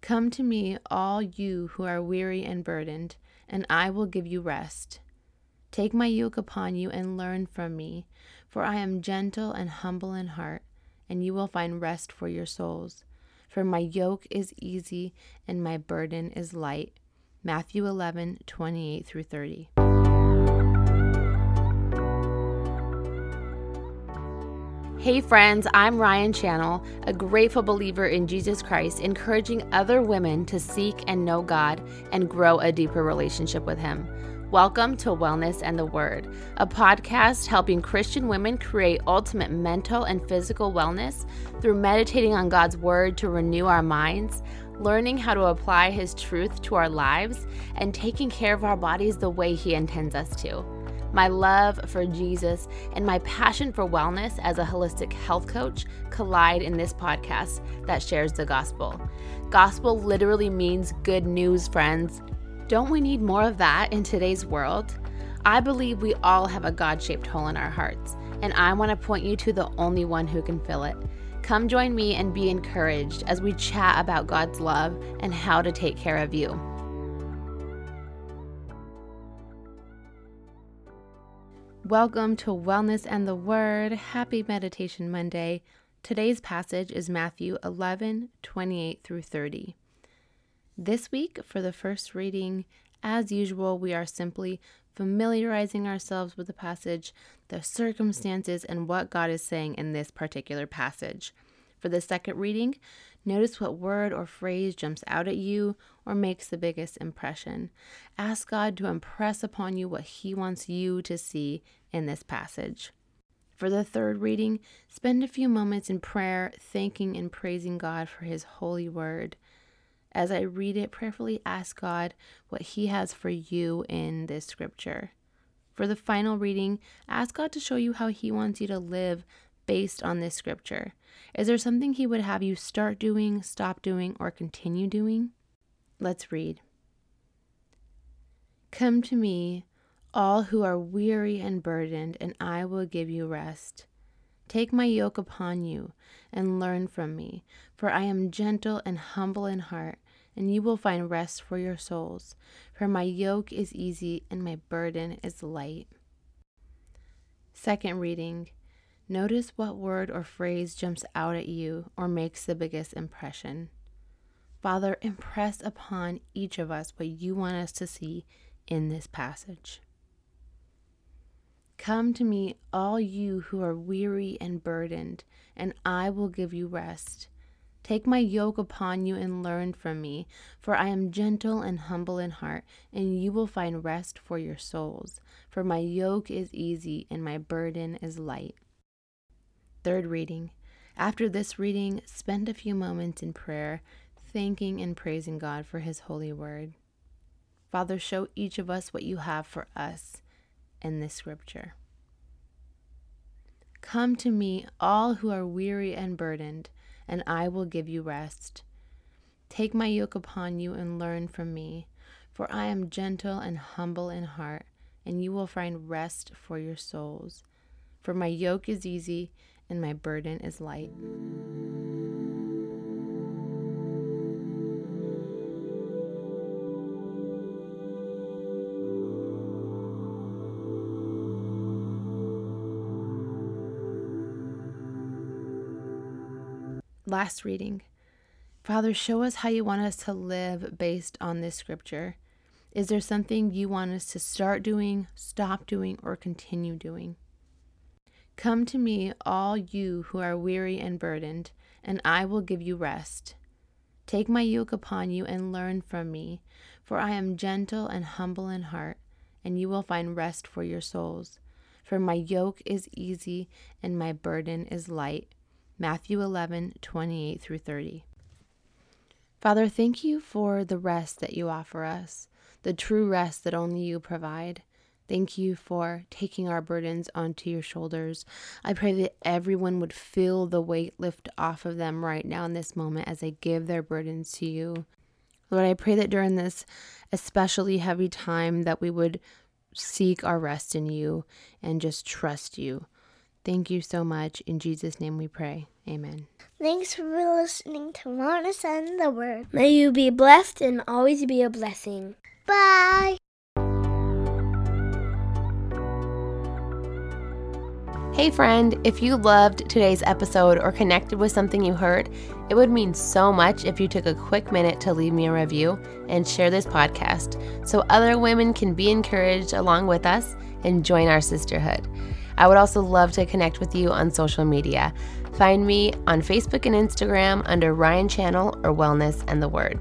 Come to me, all you who are weary and burdened, and I will give you rest. Take my yoke upon you and learn from me, for I am gentle and humble in heart, and you will find rest for your souls. For my yoke is easy and my burden is light. Matthew 11, 28 through 30. Hey friends, I'm Ryan Channel, a grateful believer in Jesus Christ, encouraging other women to seek and know God and grow a deeper relationship with Him. Welcome to Wellness and the Word, a podcast helping Christian women create ultimate mental and physical wellness through meditating on God's Word to renew our minds, learning how to apply His truth to our lives, and taking care of our bodies the way He intends us to. My love for Jesus and my passion for wellness as a holistic health coach collide in this podcast that shares the gospel. Gospel literally means good news, friends. Don't we need more of that in today's world? I believe we all have a God shaped hole in our hearts, and I want to point you to the only one who can fill it. Come join me and be encouraged as we chat about God's love and how to take care of you. Welcome to Wellness and the Word. Happy Meditation Monday. Today's passage is Matthew 11 28 through 30. This week, for the first reading, as usual, we are simply familiarizing ourselves with the passage, the circumstances, and what God is saying in this particular passage. For the second reading, Notice what word or phrase jumps out at you or makes the biggest impression. Ask God to impress upon you what He wants you to see in this passage. For the third reading, spend a few moments in prayer, thanking and praising God for His holy word. As I read it, prayerfully ask God what He has for you in this scripture. For the final reading, ask God to show you how He wants you to live based on this scripture. Is there something He would have you start doing, stop doing, or continue doing? Let's read. Come to me, all who are weary and burdened, and I will give you rest. Take my yoke upon you and learn from me, for I am gentle and humble in heart, and you will find rest for your souls. For my yoke is easy and my burden is light. Second reading Notice what word or phrase jumps out at you or makes the biggest impression. Father, impress upon each of us what you want us to see in this passage. Come to me, all you who are weary and burdened, and I will give you rest. Take my yoke upon you and learn from me, for I am gentle and humble in heart, and you will find rest for your souls. For my yoke is easy and my burden is light. Third reading. After this reading, spend a few moments in prayer, thanking and praising God for His holy word. Father, show each of us what you have for us in this scripture. Come to me, all who are weary and burdened, and I will give you rest. Take my yoke upon you and learn from me, for I am gentle and humble in heart, and you will find rest for your souls. For my yoke is easy and my burden is light. Last reading. Father, show us how you want us to live based on this scripture. Is there something you want us to start doing, stop doing, or continue doing? Come to me, all you who are weary and burdened, and I will give you rest. Take my yoke upon you and learn from me, for I am gentle and humble in heart, and you will find rest for your souls. For my yoke is easy and my burden is light. Matthew 11, 28 through 30. Father, thank you for the rest that you offer us, the true rest that only you provide. Thank you for taking our burdens onto your shoulders. I pray that everyone would feel the weight lift off of them right now in this moment as they give their burdens to you. Lord, I pray that during this especially heavy time that we would seek our rest in you and just trust you. Thank you so much. In Jesus' name we pray. Amen. Thanks for listening to and the Word. May you be blessed and always be a blessing. Bye. Hey, friend, if you loved today's episode or connected with something you heard, it would mean so much if you took a quick minute to leave me a review and share this podcast so other women can be encouraged along with us and join our sisterhood. I would also love to connect with you on social media. Find me on Facebook and Instagram under Ryan Channel or Wellness and the Word.